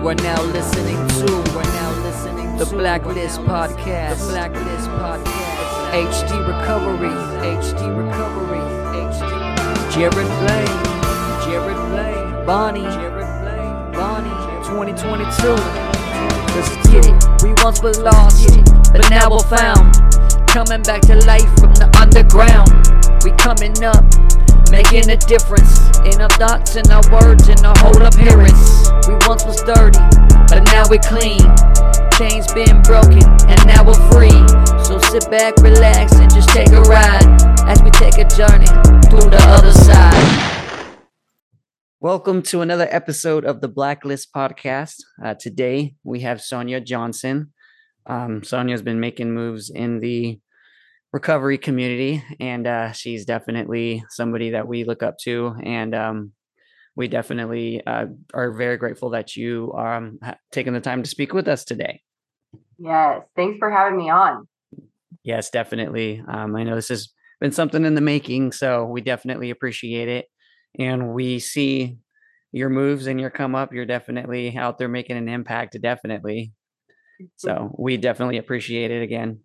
You are now listening to. Are now listening the Blacklist Podcast. The Blacklist Podcast. HD Recovery. HD Recovery. HD. Jared Blaine. Jared Blaine. Bonnie. Jared Blaine. Bonnie. 2022. Let's get it. We once were lost, but now we're found. Coming back to life from the underground. We coming up, making a difference in our thoughts and our words and our whole appearance. We once was dirty, but now we're clean. Chains been broken, and now we're free. So sit back, relax, and just take a ride as we take a journey through the other side. Welcome to another episode of the Blacklist Podcast. Uh, today we have Sonya Johnson. Um, Sonya's been making moves in the recovery community, and uh, she's definitely somebody that we look up to. And um, we definitely uh, are very grateful that you are um, ha- taking the time to speak with us today. Yes, thanks for having me on. Yes, definitely. Um, I know this has been something in the making, so we definitely appreciate it. And we see your moves and your come up. You're definitely out there making an impact, definitely. So we definitely appreciate it again.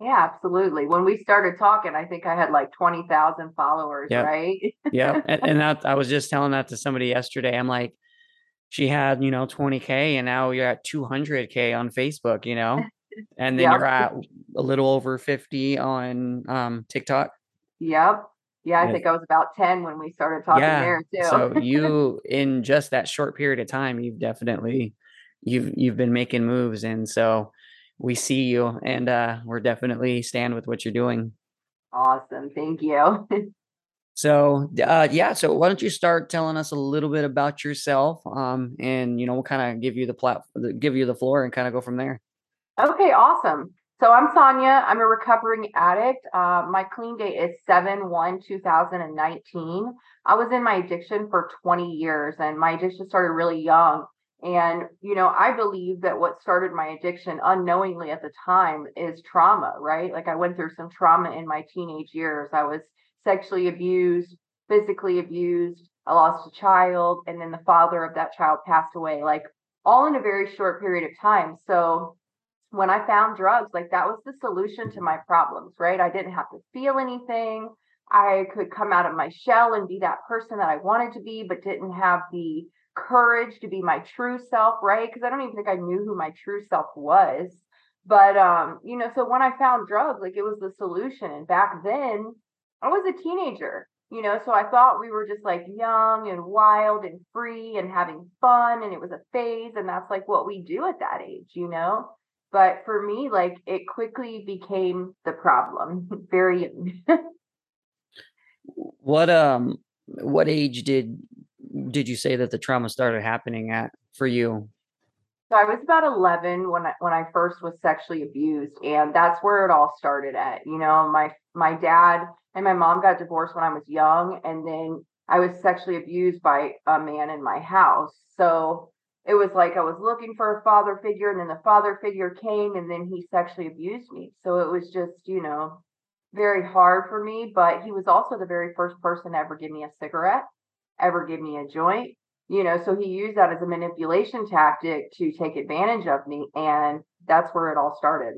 Yeah, absolutely. When we started talking, I think I had like 20,000 followers, Yep. right? yeah and, and that i was just telling that to somebody yesterday i'm like she had you know 20k and now you're at 200k on facebook you know and then Yep. you're at a little over 50 on um tiktok Yep. Yeah, I think I was about 10 when we started talking yeah there too. so you in just that short period of time you've definitely you've you've been making moves and so we see you and uh we're definitely stand with what you're doing awesome. Thank you. So uh, yeah, so why don't you start telling us a little bit about yourself, um, and you know we'll kind of give you the plat, give you the floor, and kind of go from there. Okay, awesome. So I'm Sonya. I'm a recovering addict. Uh, my clean date is 7 1 2019. I was in my addiction for 20 years, and my addiction started really young. And, you know, I believe that what started my addiction unknowingly at the time is trauma, right? Like I went through some trauma in my teenage years. I was sexually abused, physically abused. I lost a child, and then the father of that child passed away, like all in a very short period of time. So, when I found drugs, like that was the solution to my problems, right? I didn't have to feel anything. I could come out of my shell and be that person that I wanted to be, but didn't have the courage to be my true self, right? Because I don't even think I knew who my true self was. But um, you know, so when I found drugs, like it was the solution. And back then, I was a teenager, you know, so I thought we were just like young and wild and free and having fun, and it was a phase, and that's like what we do at that age, you know. But for me, like it quickly became the problem. Very young. What um, what age did did you say that the trauma started happening at for you? So I was about 11 when I when I first was sexually abused and that's where it all started at. You know, my my dad and my mom got divorced when I was young and then I was sexually abused by a man in my house. So it was like I was looking for a father figure and then the father figure came and then he sexually abused me. So it was just, you know, very hard for me, but he was also the very first person to ever give me a cigarette, ever give me a joint you know so he used that as a manipulation tactic to take advantage of me and that's where it all started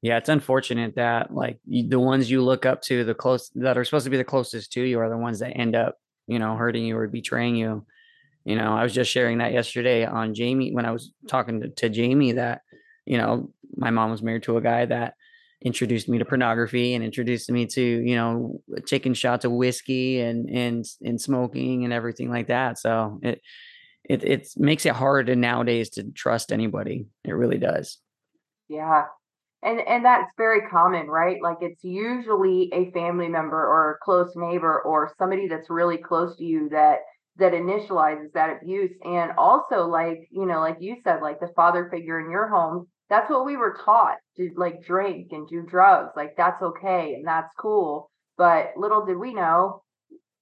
Yeah, it's unfortunate that like the ones you look up to, the close that are supposed to be the closest to you, are the ones that end up, you know, hurting you or betraying you. You know, I was just sharing that yesterday on Jamie when I was talking to, to Jamie that, you know, my mom was married to a guy that introduced me to pornography and introduced me to, you know, taking shots of whiskey and and and smoking and everything like that. So it it it makes it hard nowadays to trust anybody. It really does. yeah and and that's very common right like it's usually a family member or a close neighbor or somebody that's really close to you that that initializes that abuse and also like you know like you said like the father figure in your home that's what we were taught to like drink and do drugs like that's okay and that's cool but little did we know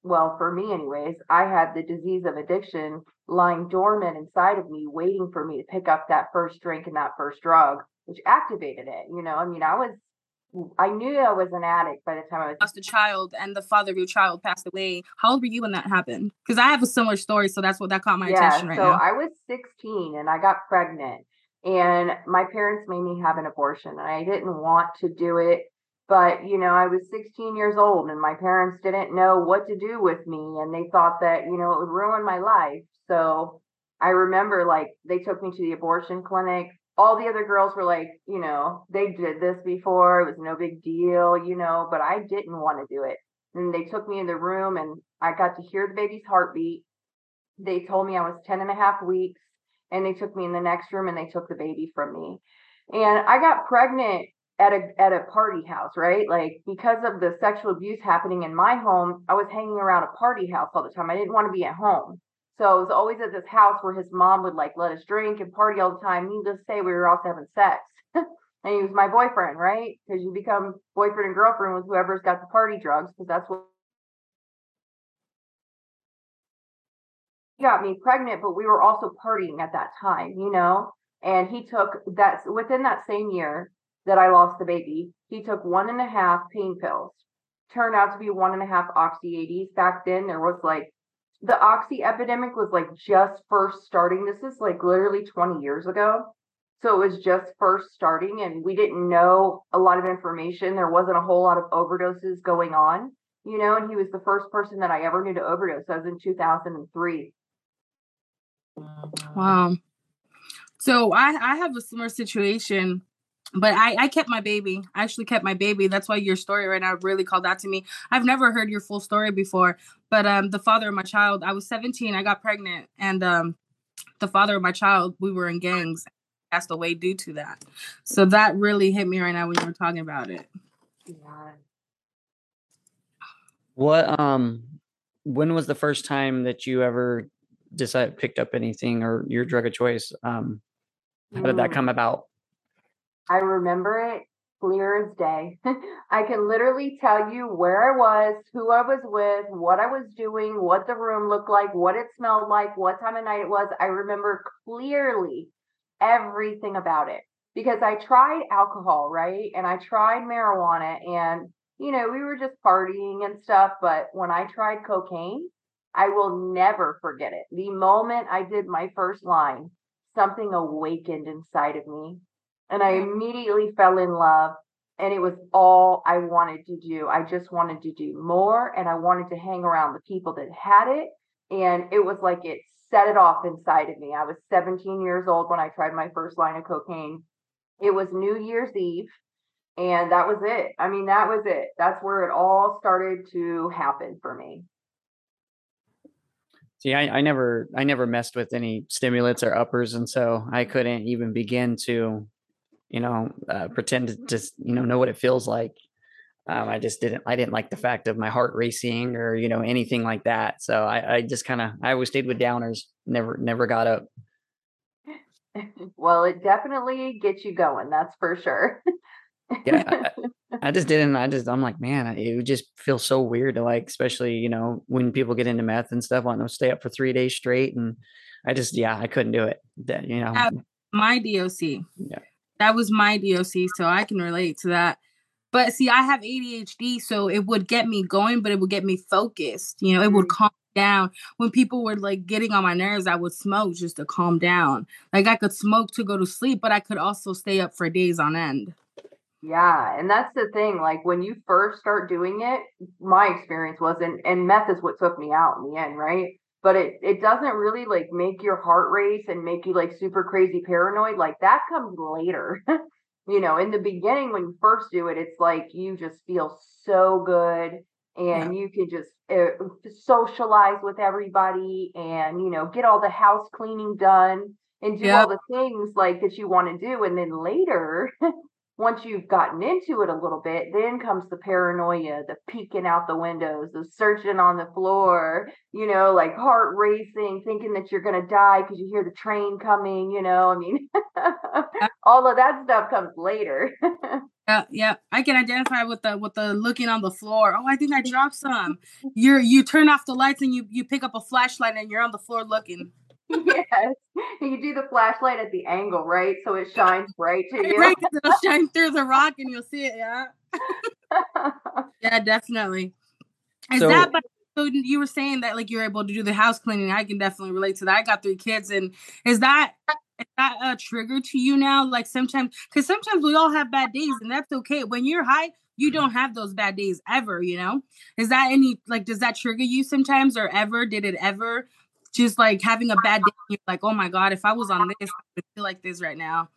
well for me anyways i had the disease of addiction lying dormant inside of me waiting for me to pick up that first drink and that first drug which activated it you know i mean i was I knew I was an addict by the time I was lost a child and the father of your child passed away. How old were you when that happened? Because I have a similar story, so that's what that caught my yeah, attention right so now. So I was 16 and I got pregnant, and my parents made me have an abortion, and I didn't want to do it. But you know, I was 16 years old, and my parents didn't know what to do with me, and they thought that you know it would ruin my life. So I remember like they took me to the abortion clinic all the other girls were like, you know, they did this before. It was no big deal, you know, but I didn't want to do it. And they took me in the room and I got to hear the baby's heartbeat. They told me I was 10 and a half weeks and they took me in the next room and they took the baby from me. And I got pregnant at a at a party house, right? Like because of the sexual abuse happening in my home, I was hanging around a party house all the time. I didn't want to be at home. So I was always at this house where his mom would like let us drink and party all the time. Needless to say, we were also having sex. and he was my boyfriend, right? Because you become boyfriend and girlfriend with whoever's got the party drugs, because that's what got me pregnant, but we were also partying at that time, you know. And he took that within that same year that I lost the baby, he took one and a half pain pills. Turned out to be one and a half oxy 80s. Back then, there was like the oxy epidemic was like just first starting. This is like literally 20 years ago. So it was just first starting, and we didn't know a lot of information. There wasn't a whole lot of overdoses going on, you know, and he was the first person that I ever knew to overdose. I was in 2003. Wow. So I, I have a similar situation but I, I kept my baby. I actually kept my baby. That's why your story right now really called out to me. I've never heard your full story before, but um, the father of my child, I was 17, I got pregnant, and um, the father of my child, we were in gangs, passed away due to that. So that really hit me right now when you were talking about it. Yeah. What um, when was the first time that you ever decided picked up anything or your drug of choice? Um, how did that mm. come about? I remember it clear as day. I can literally tell you where I was, who I was with, what I was doing, what the room looked like, what it smelled like, what time of night it was. I remember clearly everything about it because I tried alcohol, right? And I tried marijuana and you know, we were just partying and stuff, but when I tried cocaine, I will never forget it. The moment I did my first line, something awakened inside of me and I mm-hmm. immediately fell in love. And it was all I wanted to do. I just wanted to do more and I wanted to hang around the people that had it. And it was like it set it off inside of me. I was 17 years old when I tried my first line of cocaine. It was New Year's Eve. And that was it. I mean, that was it. That's where it all started to happen for me. See, I, I never, I never messed with any stimulants or uppers, and so I couldn't even begin to you know, uh, pretend to just, you know, know what it feels like. Um, I just didn't, I didn't like the fact of my heart racing or, you know, anything like that. So I, I just kind of, I always stayed with downers, never, never got up. well, it definitely gets you going. That's for sure. yeah. I, I, just didn't, I just, I'm like, man, it would just feel so weird to like, especially, you know, when people get into meth and stuff, want to stay up for three days straight. And I just, yeah, I couldn't do it. That, you know, my DOC. Yeah that was my DOC, so I can relate to that. But see, I have ADHD, so it would get me going, but it would get me focused. You know, it would mm. calm down. When people were like getting on my nerves, I would smoke just to calm down. Like I could smoke to go to sleep, but I could also stay up for days on end. Yeah, and that's the thing. Like when you first start doing it, my experience was, and, and meth is what took me out in the end, right? but it it doesn't really like make your heart race and make you like super crazy paranoid like that comes later you know in the beginning when you first do it it's like you just feel so good and yeah. you can just uh, socialize with everybody and you know get all the house cleaning done and do all the things like that you want to do and then later once you've gotten into it a little bit, then comes the paranoia, the peeking out the windows, the searching on the floor, you know, like heart racing, thinking that you're going to die because you hear the train coming, you know. I mean, all of that stuff comes later. yeah, yeah. I can identify with the with the looking on the floor. Oh, I think I dropped some. You're you turn off the lights and you you pick up a flashlight and you're on the floor looking. yes. You do the flashlight at the angle, right? So it shines bright to you. Right, 'cause it'll shine through the rock and you'll see it. Yeah. Yeah, definitely. Is So- that but so you were saying that like you're able to do the house cleaning? I can definitely relate to that. I got three kids, and is that is that a trigger to you now? Like sometimes, because sometimes we all have bad days, and that's okay. When you're high, you don't have those bad days ever. You know, is that any like does that trigger you sometimes or ever? Did it ever? Just like having a bad day, like, oh my god, if I was on this, I feel like this right now.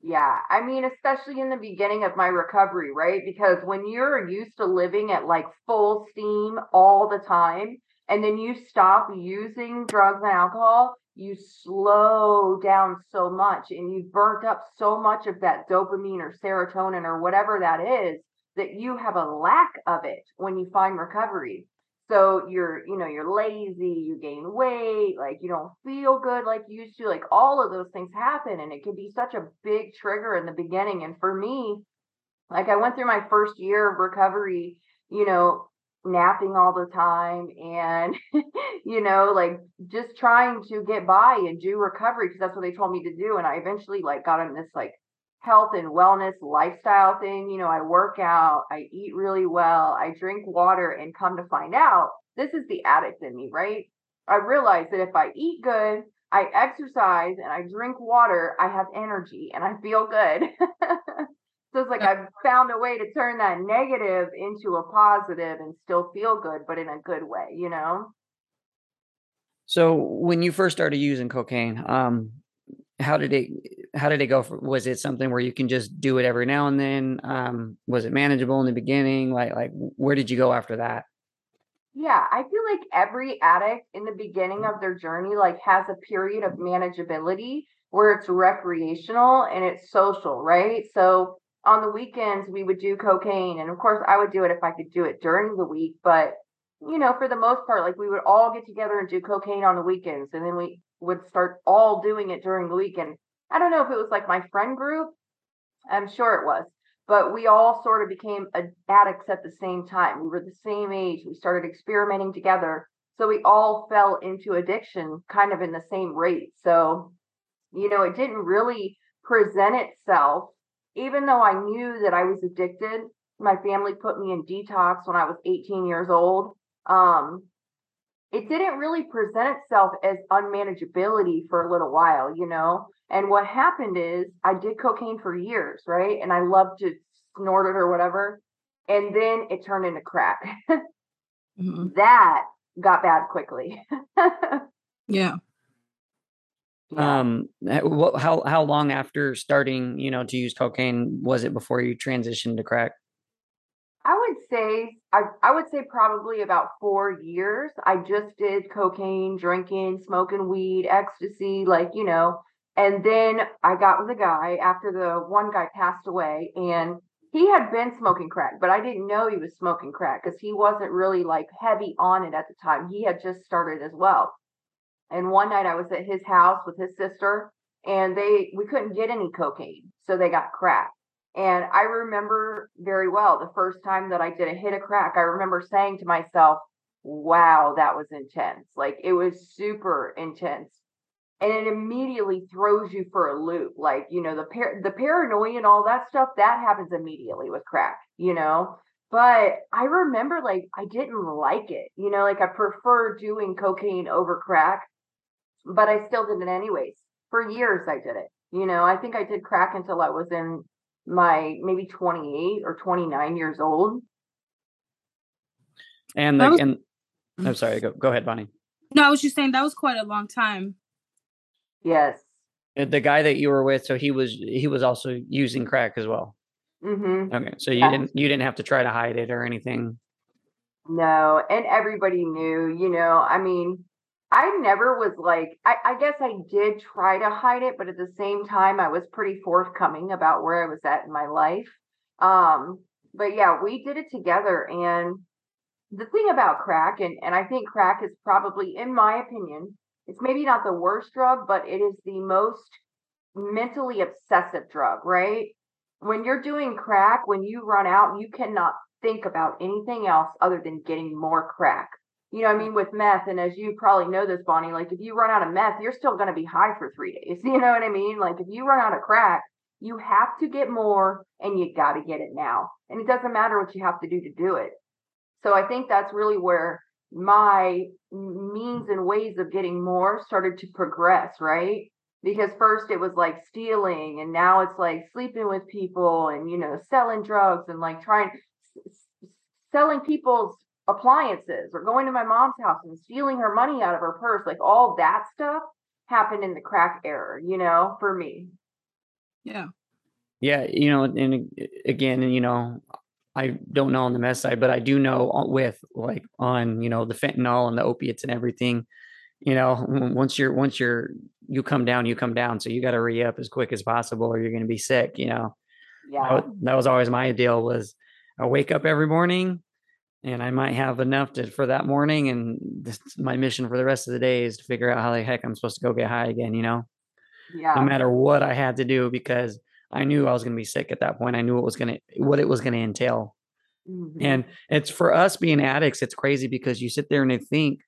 Yeah, I mean, especially in the beginning of my recovery, right? Because when you're used to living at like full steam all the time, and then you stop using drugs and alcohol, you slow down so much and you've burnt up so much of that dopamine or serotonin or whatever that is that you have a lack of it when you find recovery. So you're, you know, you're lazy, you gain weight, like you don't feel good like you used to. Like all of those things happen, and it can be such a big trigger in the beginning. And for me, like I went through my first year of recovery, you know, napping all the time and you know like just trying to get by and do recovery because that's what they told me to do and i eventually like got in this like health and wellness lifestyle thing you know i work out i eat really well i drink water and come to find out this is the addict in me right? I realize that if i eat good i exercise and i drink water i have energy and i feel good. So it's like I've found a way to turn that negative into a positive and still feel good, but in a good way, you know? So when you first started using cocaine, um, how did it how did it go? For, was it something where you can just do it every now and then? Um, was it manageable in the beginning? Like like where did you go after that? Yeah, I feel like every addict in the beginning of their journey like has a period of manageability where it's recreational and it's social, right? So on the weekends we would do cocaine and of course I would do it if I could do it during the week, but you know, for the most part like we would all get together and do cocaine on the weekends and then we would start all doing it during the weekend. I don't know if it was like my friend group. I'm sure it was but we all sort of became addicts at the same time. We were the same age. We started experimenting together. So we all fell into addiction kind of in the same rate. So, you know, it didn't really present itself, even though I knew that I was addicted. My family put me in detox when I was 18 years old. Um, it didn't really present itself as unmanageability for a little while, you know. And what happened is I did cocaine for years, right? And I loved to snort it or whatever. And then it turned into crack. Mhm. that got bad quickly. Yeah. Yeah. Um, what, how how long after starting, you know, to use cocaine was it before you transitioned to crack? I would say I, I would say probably about four years. I just did cocaine, drinking, smoking weed, ecstasy, like you know. And then I got with a guy after the one guy passed away, and he had been smoking crack, but I didn't know he was smoking crack because he wasn't really like heavy on it at the time. He had just started as well. And one night I was at his house with his sister, and they we couldn't get any cocaine, so they got crack. And I remember very well the first time that I did a hit of crack, I remember saying to myself, wow, that was intense. Like it was super intense. And it immediately throws you for a loop. Like, you know, the par- the paranoia and all that stuff, that happens immediately with crack, you know? But I remember like I didn't like it, you know, like I prefer doing cocaine over crack, but I still did it anyways. For years I did it. You know, I think I did crack until I was in my maybe 28 or 29 years old. And That the, was- and I'm sorry, go go ahead, Bonnie. No, I was just saying that was quite a long time. Yes. The guy that you were with, so he was he was also using crack as well. Mm-hmm. Okay, so you Yeah. didn't you didn't have to try to hide it or anything. No, and everybody knew, you know, I mean, I never was like, I, I guess I did try to hide it, but at the same time, I was pretty forthcoming about where I was at in my life. Um, but yeah, we did it together. And the thing about crack, and, and I think crack is probably, in my opinion, it's maybe not the worst drug, but it is the most mentally obsessive drug, right? When you're doing crack, when you run out, you cannot think about anything else other than getting more crack. You know, I mean, with meth, and as you probably know this, Bonnie, like if you run out of meth, you're still going to be high for three days. You know what I mean? Like if you run out of crack, you have to get more and you got to get it now. And it doesn't matter what you have to do to do it. So I think that's really where my means and ways of getting more started to progress, right? Because first it was like stealing, and now it's like sleeping with people and, you know, selling drugs and like trying selling people's appliances or going to my mom's house and stealing her money out of her purse. Like all that stuff happened in the crack era, you know, for me. Yeah. Yeah, you know, and again, you know, I don't know on the meth side, but I do know with like on you know the fentanyl and the opiates and everything. You know, once you're once you're you come down, you come down. So you got to re up as quick as possible, or you're going to be sick. You know, yeah, that, that was always my deal. Was I wake up every morning, and I might have enough to for that morning, and this, my mission for the rest of the day is to figure out how the heck I'm supposed to go get high again. You know, yeah, no matter what I had to do because I knew I was going to be sick at that point. I knew it was going to what it was going to entail. Mm-hmm. And it's for us being addicts, it's crazy because you sit there and you think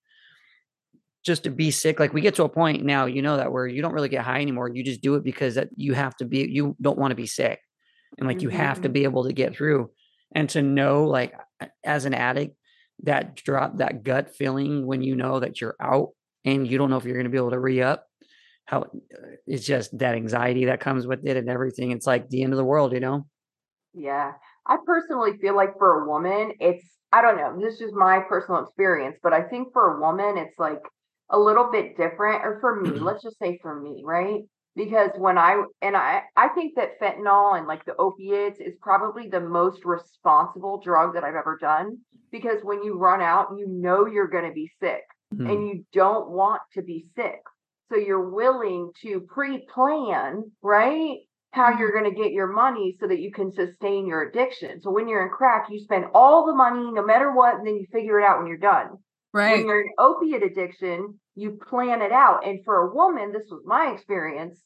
just to be sick. Like we get to a point now, you know that where you don't really get high anymore. You just do it because that you have to be. You don't want to be sick, and like mm-hmm. you have to mm-hmm. be able to get through. And to know, like as an addict, that drop, that gut feeling when you know that you're out and you don't know if you're going to be able to re up how it's just that anxiety that comes with it and everything. It's like the end of the world, you know? Yeah. I personally feel like for a woman, it's, I don't know, this is my personal experience, but I think for a woman, it's like a little bit different, or for me, mm-hmm. let's just say for me, right? Because when I, and I, I think that fentanyl and like the opiates is probably the most responsible drug that I've ever done. Because when you run out, you know you're going to be sick mm-hmm. and you don't want to be sick. So you're willing to pre plan, right? How you're mm-hmm. going to get your money so that you can sustain your addiction. So when you're in crack, you spend all the money no matter what, and then you figure it out when you're done. Right. When you're in opiate addiction, you plan it out. And for a woman, this was my experience,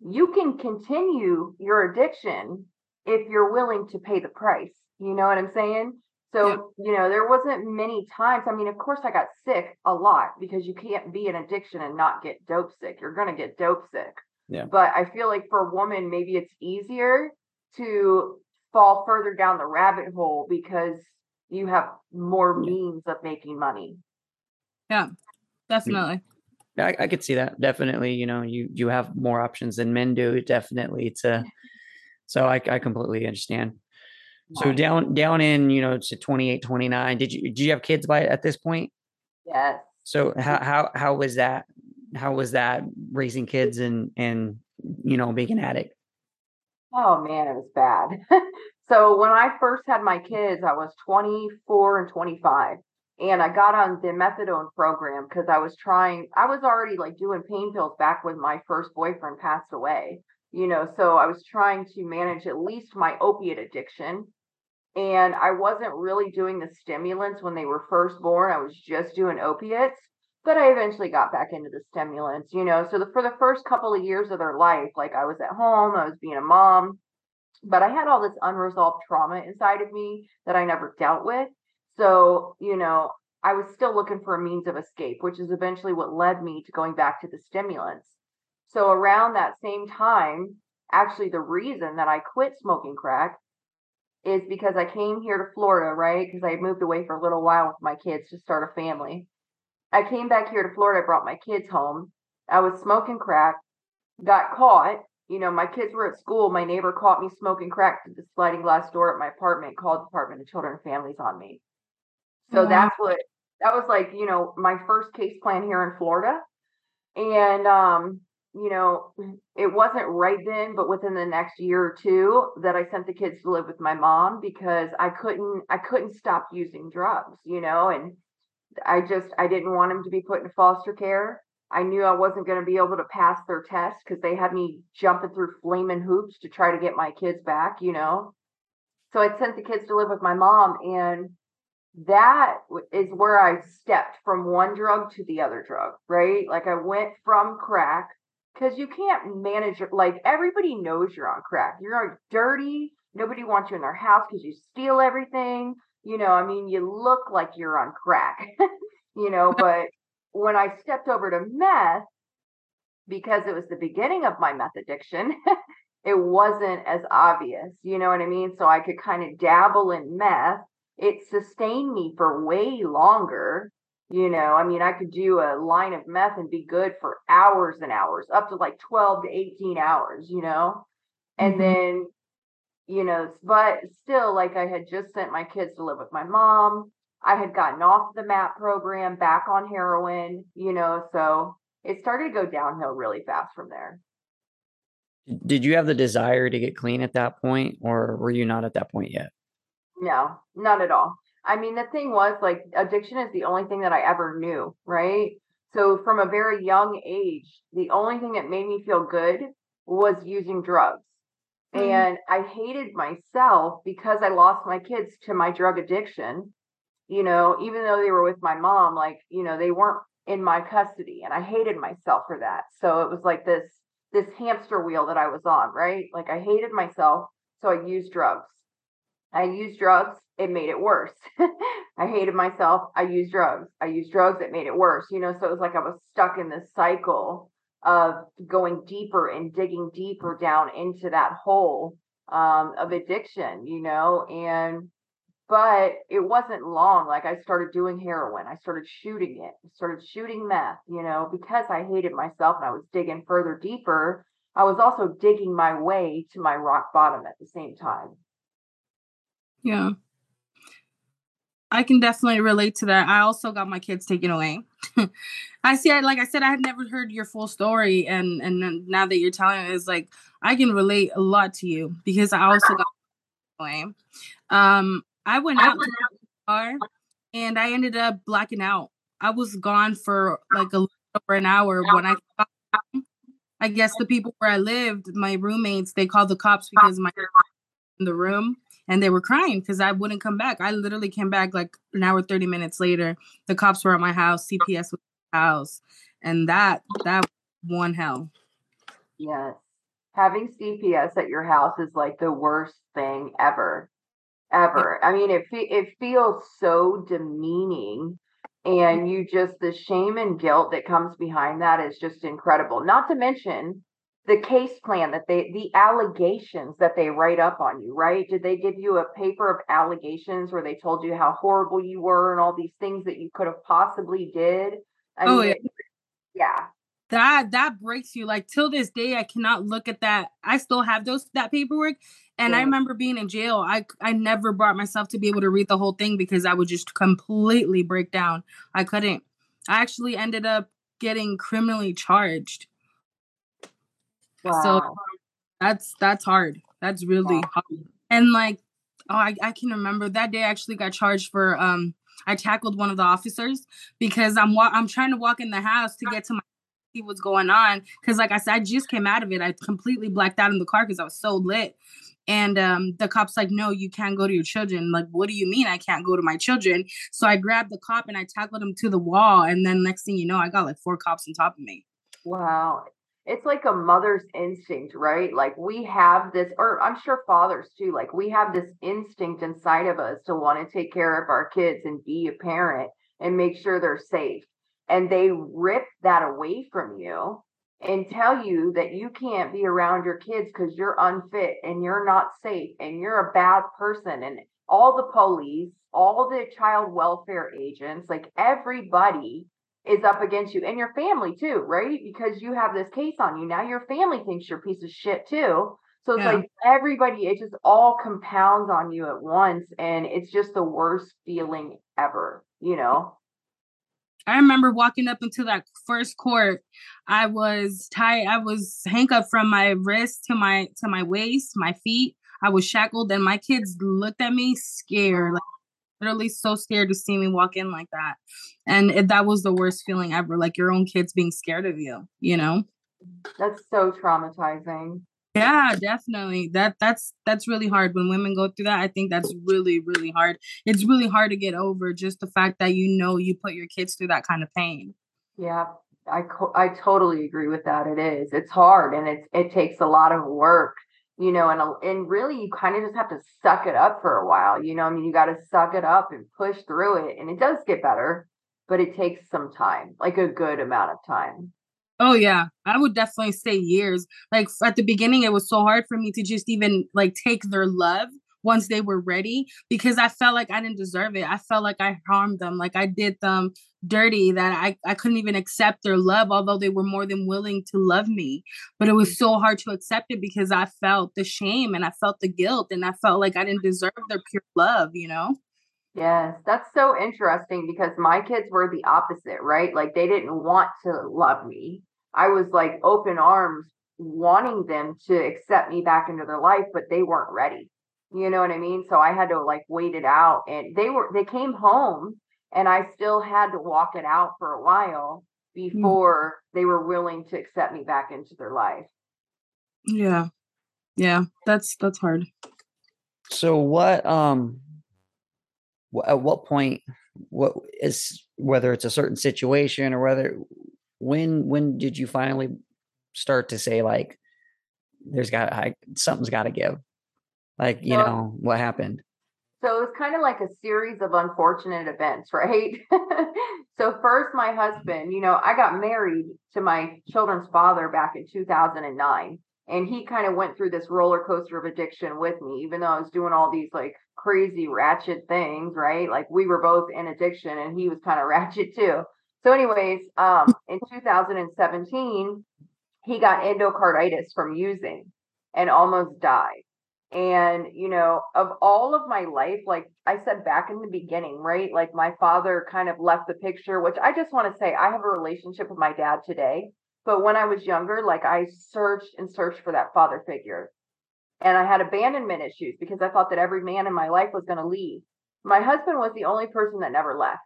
you can continue your addiction if you're willing to pay the price. You know what I'm saying? So, yeah. you know, there wasn't many times. I mean, of course, I got sick a lot because you can't be an addiction and not get dope sick. You're going to get dope sick. Yeah. But I feel like for a woman, maybe it's easier to fall further down the rabbit hole because you have more means of making money. Yeah, mm. definitely. I, I could see that. Definitely, you know, you you have more options than men do. Definitely to. So I I completely understand. So down down in you know to 28, 29. Did you did you have kids by at this point? Yes. So how how how was that? How was that raising kids and and you know being an addict? Oh man, it was bad. so when I first had my kids, I was 24 and 25. And I got on the methadone program because I was trying, I was already like doing pain pills back when my first boyfriend passed away you know so i was trying to manage at least my opiate addiction and I wasn't really doing the stimulants when they were first born. I was just doing opiates, but I eventually got back into the stimulants, you know. So the, for the first couple of years of their life, like I was at home, I was being a mom, but I had all this unresolved trauma inside of me that I never dealt with. So, you know, I was still looking for a means of escape, which is eventually what led me to going back to the stimulants. So around that same time, actually the reason that I quit smoking crack is because I came here to Florida, right? Because I moved away for a little while with my kids to start a family. I came back here to Florida, I brought my kids home. I was smoking crack, got caught. You know, my kids were at school. My neighbor caught me smoking crack through the sliding glass door at my apartment, called Department of Children and Families on me. So that's what that was like, you know, my first case plan here in Florida. And um, you know, it wasn't right then, but within the next year or two that I sent the kids to live with my mom because I couldn't I couldn't stop using drugs, you know, and I just I didn't want them to be put in foster care. I knew I wasn't going to be able to pass their test because they had me jumping through flaming hoops to try to get my kids back, you know. So I sent the kids to live with my mom and that is where I stepped from one drug to the other drug, right? Like I went from crack because you can't manage it. Like everybody knows you're on crack. You're dirty. Nobody wants you in their house because you steal everything. You know, I mean, you look like you're on crack. you know, but when I stepped over to meth, because it was the beginning of my meth addiction, it wasn't as obvious, you know what I mean? So I could kind of dabble in meth. It sustained me for way longer. You know, I mean, I could do a line of meth and be good for hours and hours, up to like 12 to 18 hours, you know? And Mhm. then, you know, but still, like I had just sent my kids to live with my mom. I had gotten off the MAP program, back on heroin, you know, so it started to go downhill really fast from there. Did you have the desire to get clean at that point, or were you not at that point yet? No, not at all. I mean, the thing was like addiction is the only thing that I ever knew, right? So from a very young age, the only thing that made me feel good was using drugs. Mhm. And I hated myself because I lost my kids to my drug addiction. You know, even though they were with my mom, like, you know, they weren't in my custody and I hated myself for that. So it was like this this hamster wheel that I was on, right? Like I hated myself, so I used drugs. I used drugs, it made it worse. I hated myself, I used drugs. I used drugs, it made it worse. You know, so it was like I was stuck in this cycle of going deeper and digging deeper down into that hole um, of addiction, you know, and but it wasn't long. Like I started doing heroin, I started shooting it, started shooting meth, you know, because I hated myself and I was digging further deeper. I was also digging my way to my rock bottom at the same time. Yeah. I can definitely relate to that. I also got my kids taken away. I see. I like I said, I had never heard your full story, and and now that you're telling it, it's like I can relate a lot to you because I also got away. Um, I went out to the car, and I ended up blacking out. I was gone for like a little over an hour when I. I guess the people where I lived, my roommates, they called the cops because my in the room and they were crying because I wouldn't come back. I literally came back like an hour, 30 minutes later. The cops were at my house, CPS was at my house, and that that one hell. Yes. Having CPS at your house is like the worst thing ever. Ever. I mean, it fe- it feels so demeaning and you just the shame and guilt that comes behind that is just incredible. Not to mention the case plan that they the allegations that they write up on you, right? Did they give you a paper of allegations where they told you how horrible you were and all these things that you could have possibly did? I Oh, mean, yeah. yeah. That that breaks you. Like till this day, I cannot look at that. I still have those that paperwork. And I remember being in jail. I I never brought myself to be able to read the whole thing because I would just completely break down. I couldn't. I actually ended up getting criminally charged. Wow. So that's that's hard. That's really Wow. hard. And like, oh, I, I can remember that day I actually got charged for um I tackled one of the officers because I'm wa- I'm trying to walk in the house to get to my see what's going on. Because like I said I just came out of it. I completely blacked out in the car because I was so lit. And um the cop's like no you can't go to your children. Like what do you mean I can't go to my children? So I grabbed the cop and I tackled him to the wall. And then next thing you know I got like four cops on top of me. Wow. It's like a mother's instinct, right? Like we have this, or I'm sure fathers too, like we have this instinct inside of us to want to take care of our kids and be a parent and make sure they're safe. And they rip that away from you and tell you that you can't be around your kids because you're unfit and you're not safe and you're a bad person. And all the police, all the child welfare agents, like everybody is up against you and your family too, right? Because you have this case on you. Now your family thinks you're a piece of shit too. So it's Yeah. like everybody, it just all compounds on you at once. And it's just the worst feeling ever, you know? I remember walking up into that first court. I was tied. I was handcuffed from my wrist to my to my waist, my feet. I was shackled, and my kids looked at me scared, like literally so scared to see me walk in like that. And it, that was the worst feeling ever. Like your own kids being scared of you. You know? That's so traumatizing. Yeah, definitely. That that's that's really hard when women go through that. I think that's really really hard. It's really hard to get over just the fact that you know you put your kids through that kind of pain. Yeah. I co- I totally agree with that. It is. It's hard and it's it takes a lot of work, you know, and and really you kind of just have to suck it up for a while. You know, I mean, you got to suck it up and push through it, and it does get better. but it takes some time, like a good amount of time. Oh yeah, I would definitely say years. Like at the beginning, it was so hard for me to just even like take their love once they were ready because I felt like I didn't deserve it. I felt like I harmed them, like I did them dirty, that I, I couldn't even accept their love, although they were more than willing to love me. But it was so hard to accept it because I felt the shame and I felt the guilt and I felt like I didn't deserve their pure love, you know? Yes, that's so interesting because my kids were the opposite, right? Like they didn't want to love me. I was like open arms wanting them to accept me back into their life, but they weren't ready. You know what I mean? So I had to like wait it out and they were they came home and I still had to walk it out for a while mm. before mm. they were willing to accept me back into their life. Yeah. Yeah, that's that's hard. So what um at what point what is whether it's a certain situation or whether when when did you finally start to say like there's got I, something's got to give like you know what happened? So it was kind of like a series of unfortunate events right? So first my husband you know i got married to my children's father back in 2009 and he kind of went through this roller coaster of addiction with me even though i was doing all these like crazy ratchet things right? Like we were both in addiction and he was kind of ratchet too so, anyways, um, in 2017, he got endocarditis from using and almost died. And, you know, of all of my life, like I said back in the beginning, right? Like my father kind of left the picture, which I just want to say I have a relationship with my dad today. But when I was younger, like I searched and searched for that father figure. And I had abandonment issues because I thought that every man in my life was going to leave. My husband was the only person that never left.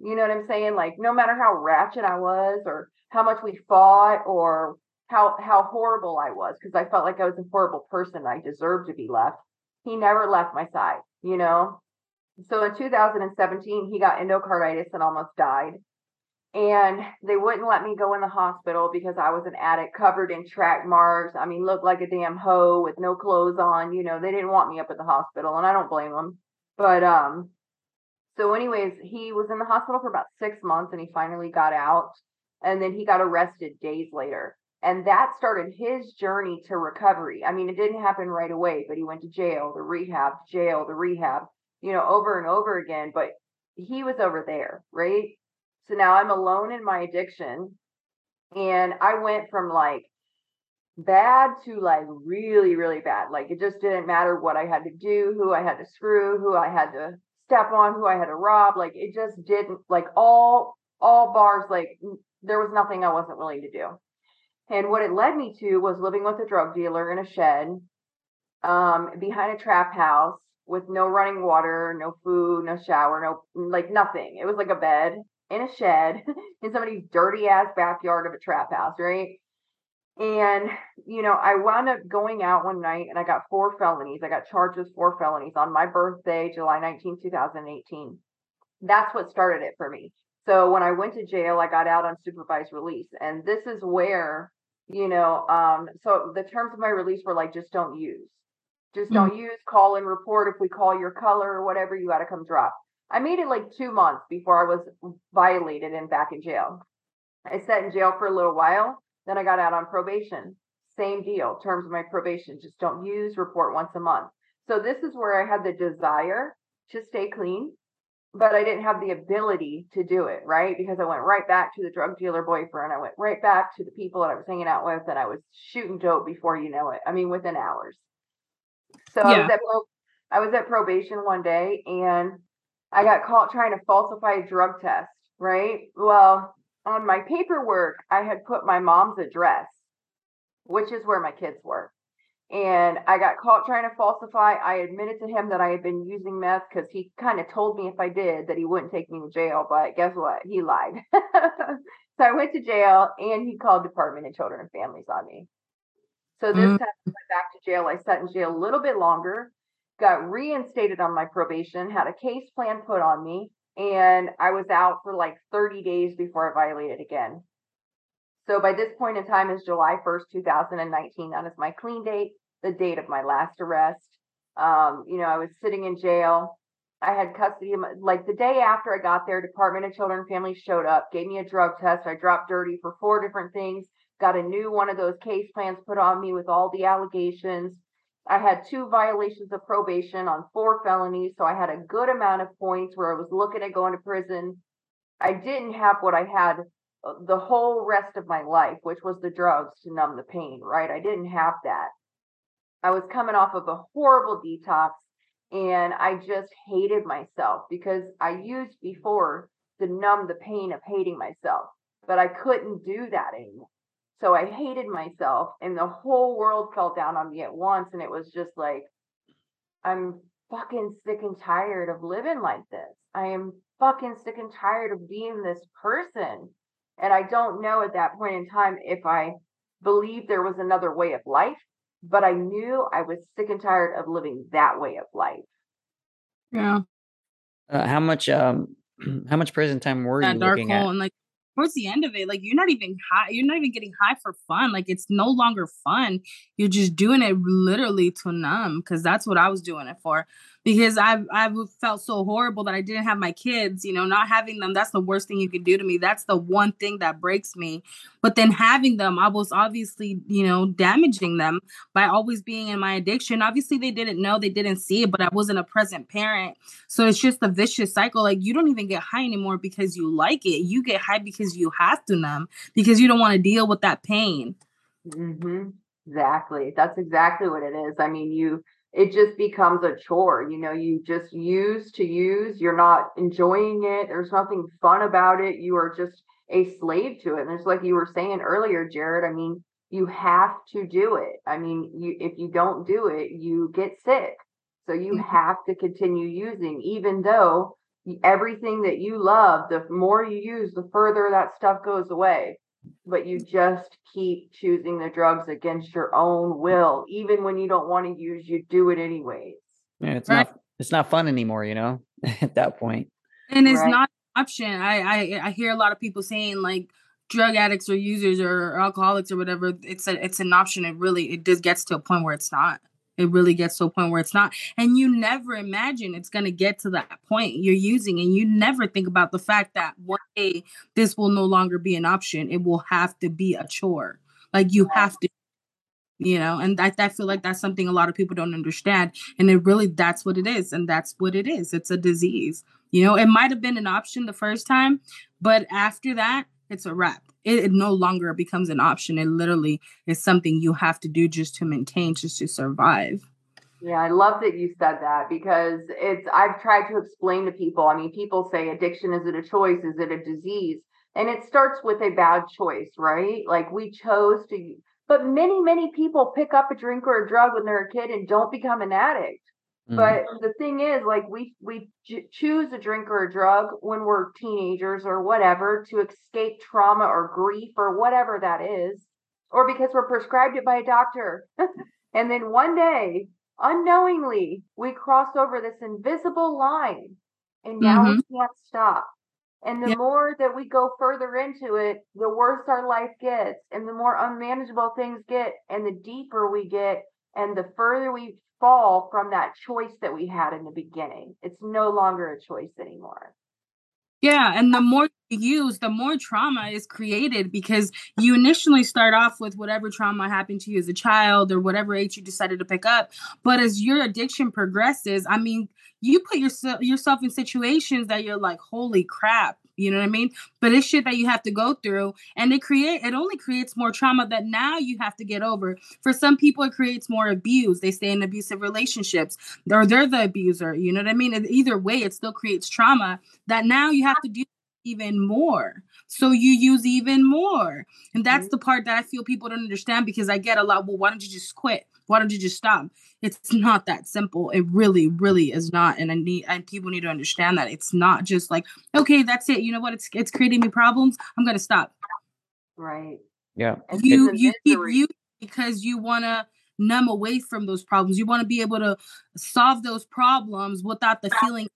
You know what I'm saying? Like no matter how ratchet I was or how much we fought or how how horrible I was because I felt like I was a horrible person. I deserved to be left. He never left my side, you know? So in 2017, he got endocarditis and almost died. And they wouldn't let me go in the hospital because I was an addict covered in track marks. I mean, looked like a damn hoe with no clothes on. You know, they didn't want me up at the hospital, and I don't blame them. But um, so, anyways, he was in the hospital for about six months and he finally got out. And then he got arrested days later. And that started his journey to recovery. I mean, it didn't happen right away, but he went to jail, the rehab, jail, the rehab, you know, over and over again. But he was over there, right? So now I'm alone in my addiction. And I went from like bad to like really, really bad. Like it just didn't matter what I had to do, who I had to screw, who I had to step on, who I had to rob. Like it just didn't like all all bars. Like there was nothing I wasn't willing to do. And what it led me to was living with a drug dealer in a shed, um, behind a trap house with no running water, no food, no shower, no like nothing. It was like a bed in a shed in somebody's dirty ass backyard of a trap house, right? And, you know, I wound up going out one night and I got four felonies. I got charged with four felonies on my birthday, July 19, 2018. That's what started it for me. So when I went to jail, I got out on supervised release. And this is where, you know, um, so the terms of my release were like, just don't use. Just don't mm-hmm. use, call and report. If we call your color or whatever, you got to come drop. I made it like two months before I was violated and back in jail. I sat in jail for a little while then I got out on probation. Same deal. Terms of my probation. Just don't use, report once a month. So this is where I had the desire to stay clean, but I didn't have the ability to do it, right? Because I went right back to the drug dealer boyfriend. I went right back to the people that I was hanging out with and I was shooting dope before you know it. I mean, within hours. So yeah. I, was at, I was at probation one day and I got caught trying to falsify a drug test, right? Well, on my paperwork, I had put my mom's address, which is where my kids were. And I got caught trying to falsify. I admitted to him that I had been using meth because he kind of told me if I did that he wouldn't take me to jail. But guess what? He lied. so I went to jail and he called Department of Children and Families on me. So this mm. time I went back to jail. I sat in jail a little bit longer, got reinstated on my probation, had a case plan put on me, and I was out for like 30 days before I violated again. So by this point in time is July 1st, 2019. That is my clean date, the date of my last arrest. Um, you know, I was sitting in jail I had custody of my, like the day after I got there, Department of Children and Families showed up, gave me a drug test. I dropped dirty for four different things, got a new one of those case plans put on me with all the allegations. I had two violations of probation on four felonies, so I had a good amount of points where I was looking at going to prison. I didn't have what I had uh, the whole rest of my life, which was the drugs to numb the pain, right? I didn't have that. I was coming off of a horrible detox and I just hated myself because I used before to numb the pain of hating myself, but I couldn't do that anymore. So I hated myself, and the whole world fell down on me at once. And it was just like, I'm fucking sick and tired of living like this. I am fucking sick and tired of being this person. And I don't know at that point in time if I believed there was another way of life but I knew I was sick and tired of living that way of life. Yeah. Uh, how much um how much prison time were that you dark looking hole at? and like towards the end of it, like you're not even high, you're not even getting high for fun. Like it's no longer fun. You're just doing it literally to numb because that's what I was doing it for. Because I've I've felt so horrible that I didn't have my kids, you know, not having them, that's the worst thing you can do to me. That's the one thing that breaks me. But then having them, I was obviously, you know, damaging them by always being in my addiction. Obviously, they didn't know, they didn't see it, but I wasn't a present parent. So it's just a vicious cycle. Like you don't even get high anymore because you like it. You get high because you have to numb because you don't want to deal with that pain. Mm-hmm. Exactly. That's exactly what it is. I mean, you it just becomes a chore. You know, you just use to use. You're not enjoying it. There's nothing fun about it. You are just a slave to it. And it's like you were saying earlier, Jared. I mean, you have to do it. I mean, you if you don't do it, you get sick. So you Mhm. have to continue using, even though everything that you love, the more you use, the further that stuff goes away. But you just keep choosing the drugs against your own will. Even when you don't want to use, you do it anyways. Yeah, it's Right. not it's not fun anymore, you know, at that point. and it's Right. not an option. I, I I hear a lot of people saying like drug addicts or users or alcoholics or whatever. It's a it's an option. It really it just gets to a point where it's not. It really gets to a point where it's not, and you never imagine it's gonna get to that point you're using, and you never think about the fact that one day this will no longer be an option. It will have to be a chore. Like you have to you know and I, I feel like that's something a lot of people don't understand and it really that's what it is and that's what it is it's a disease you know it might have been an option the first time but after that it's a wrap it, it no longer becomes an option it literally is something you have to do just to maintain just to survive Yeah, I love that you said that because it's I've tried to explain to people. I mean, people say addiction is it a choice? Is it a disease? And it starts with a bad choice, right? Like we chose to but many, many people pick up a drink or a drug when they're a kid and don't become an addict. Mhm. But the thing is, like we we ch- choose a drink or a drug when we're teenagers or whatever to escape trauma or grief or whatever that is, or because we're prescribed it by a doctor. and then one day, unknowingly, we cross over this invisible line, and now we can't stop. And the Yep. more that we go further into it, the worse our life gets, and the more unmanageable things get, and the deeper we get, and the further we fall from that choice that we had in the beginning. It's no longer a choice anymore. Yeah, and the more you use, the more trauma is created because you initially start off with whatever trauma happened to you as a child or whatever age you decided to pick up. But as your addiction progresses, I mean, you put yourself yourself in situations that you're like, holy crap, you know what I mean? But it's shit that you have to go through, and it create it only creates more trauma that now you have to get over. For some people, it creates more abuse. They stay in abusive relationships, or they're the abuser. You know what I mean? And either way, it still creates trauma that now you have to do even more. So you use even more. And that's Mhm. the part that I feel people don't understand because I get a lot, well, why don't you just quit? Why don't you just stop? It's not that simple. It really, really is not. And I need and people need to understand that it's not just like, okay, that's it. You know what? It's it's creating me problems. I'm gonna stop. Right. yeah. And You you keep misery. you because you wanna numb away from those problems. You want to be able to solve those problems without the feeling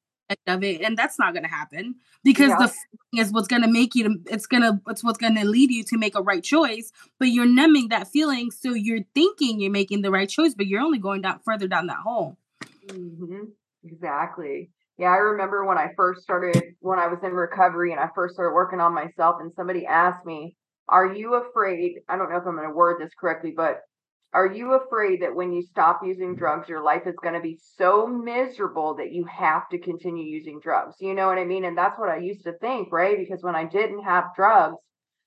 of it and that's not going to happen because Yeah. the feeling is what's going to make you to it's going to it's what's going to lead you to make a right choice but you're numbing that feeling so you're thinking you're making the right choice but you're only going down further down that hole mm-hmm. Exactly. Yeah, I remember when I first started, when I was in recovery and I first started working on myself, and somebody asked me, Are you afraid? I don't know if I'm going to word this correctly, but are you afraid that when you stop using mm-hmm. drugs, your life is going to be so miserable that you have to continue using drugs? You know what I mean? And that's what I used to think, right? Because when I didn't have drugs,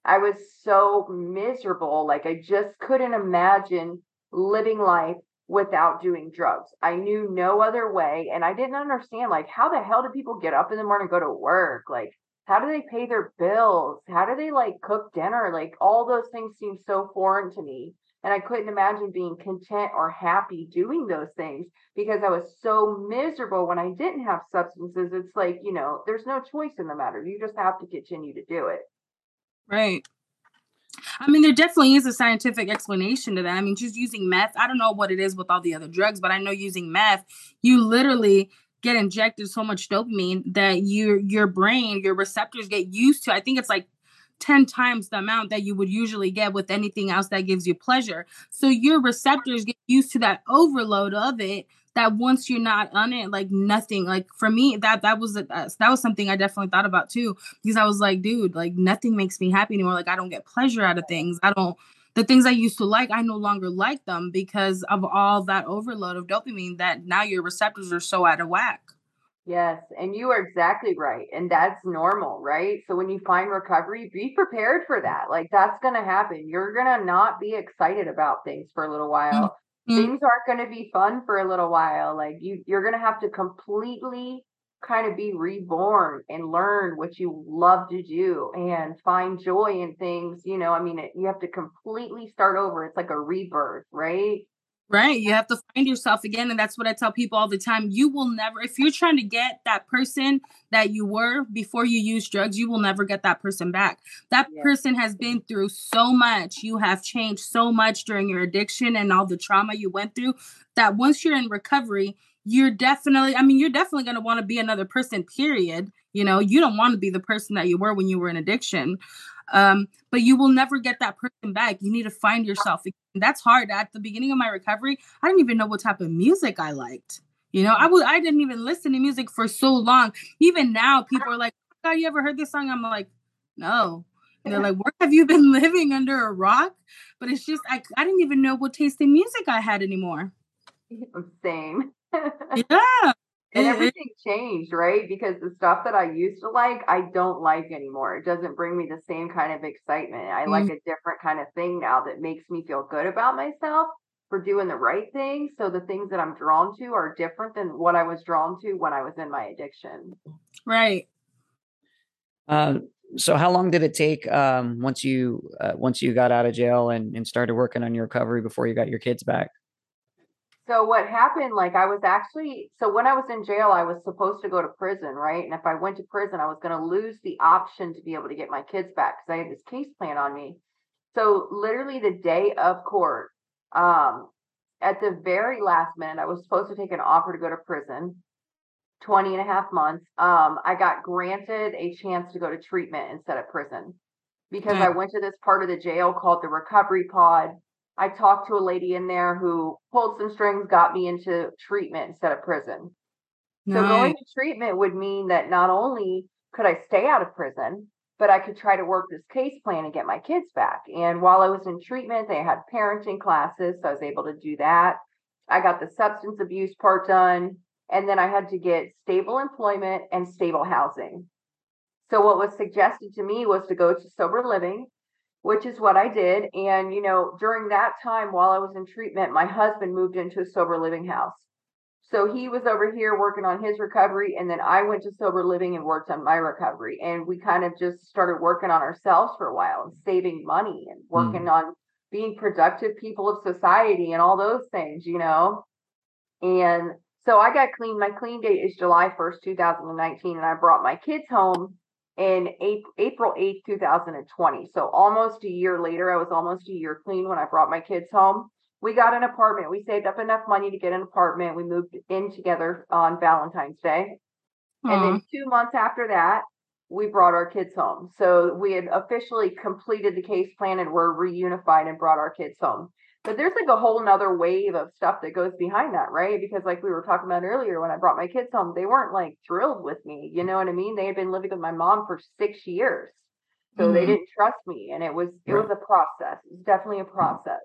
I was so miserable. Like I just couldn't imagine living life without doing drugs. I knew no other way. And I didn't understand, like, how the hell do people get up in the morning and go to work? Like, how do they pay their bills? How do they like cook dinner? Like, all those things seem so foreign to me. And I couldn't imagine being content or happy doing those things because I was so miserable when I didn't have substances. It's like, you know, there's no choice in the matter. You just have to continue to do it. Right. I mean, there definitely is a scientific explanation to that. I mean, just using meth, I don't know what it is with all the other drugs, but I know using meth, you literally get injected so much dopamine that your your brain, your receptors get used to. I think it's like 10 times the amount that you would usually get with anything else that gives you pleasure. So your receptors get used to that overload of it that once you're not on it like nothing like for me that that was a, that was something i definitely thought about too because i was like dude like nothing makes me happy anymore like i don't get pleasure out of things i don't the things i used to like i no longer like them because of all that overload of dopamine that now your receptors are so out of whack Yes, and you are exactly right. And that's normal, right? So when you find recovery, be prepared for that. Like that's going to happen. You're going to not be excited about things for a little while mm-hmm. things aren't going to be fun for a little while like you you're going to have to completely kind of be reborn and learn what you love to do and find joy in things you know i mean it, you have to completely start over it's like a rebirth right Right. You have to find yourself again. And that's what I tell people all the time. You will never, if you're trying to get that person that you were before you use drugs, you will never get that person back. That yeah. person has been through so much. You have changed so much during your addiction and all the trauma you went through that once you're in recovery, you're definitely, I mean, you're definitely going to want to be another person, period. You know, you don't want to be the person that you were when you were in addiction. Um, but you will never get that person back. You need to find yourself. That's hard. At the beginning of my recovery, I didn't even know what type of music I liked. You know, I would I didn't even listen to music for so long. Even now, people are like, oh, "God, you ever heard this song?" I'm like, "No." And they're like, "Where have you been living under a rock?" But it's just I I didn't even know what taste in music I had anymore. Same. yeah and everything changed, right? Because the stuff that I used to like, I don't like anymore. It doesn't bring me the same kind of excitement. I mm like a different kind of thing now that makes me feel good about myself for doing the right thing. So the things that I'm drawn to are different than what I was drawn to when I was in my addiction. Right. Um, so how long did it take um, once you uh, once you got out of jail and, and started working on your recovery before you got your kids back? So what happened, like I was actually, so when I was in jail, I was supposed to go to prison, right? And if I went to prison, I was going to lose the option to be able to get my kids back because I had this case plan on me. So literally the day of court, um, at the very last minute, I was supposed to take an offer to go to prison, 20 and a half months. Um, I got granted a chance to go to treatment instead of prison because mm-hmm. I went to this part of the jail called the recovery pod I talked to a lady in there who pulled some strings, got me into treatment instead of prison. Nice. So going to treatment would mean that not only could I stay out of prison, but I could try to work this case plan and get my kids back. And while I was in treatment, they had parenting classes, so I was able to do that. I got the substance abuse part done, and then I had to get stable employment and stable housing. So what was suggested to me was to go to sober living which is what I did. And, you know, during that time while I was in treatment, my husband moved into a sober living house. So he was over here working on his recovery. And then I went to sober living and worked on my recovery. And we kind of just started working on ourselves for a while and saving money and working mm. on being productive people of society and all those things, you know. And so I got clean. My clean date is July 1st, 2019. And I brought my kids home in April 8th, 2020. So almost a year later, I was almost a year clean when I brought my kids home. We got an apartment. We saved up enough money to get an apartment. We moved in together on Valentine's Day. Aww. And then two months after that, we brought our kids home. So we had officially completed the case plan and were reunified and brought our kids home. But there's like a whole nother wave of stuff that goes behind that, right? Because like we were talking about earlier, when I brought my kids home, they weren't like thrilled with me. You know what I mean? They had been living with my mom for six years. So they Mhm. didn't trust me. And it was it Right. was a process. It was definitely a process.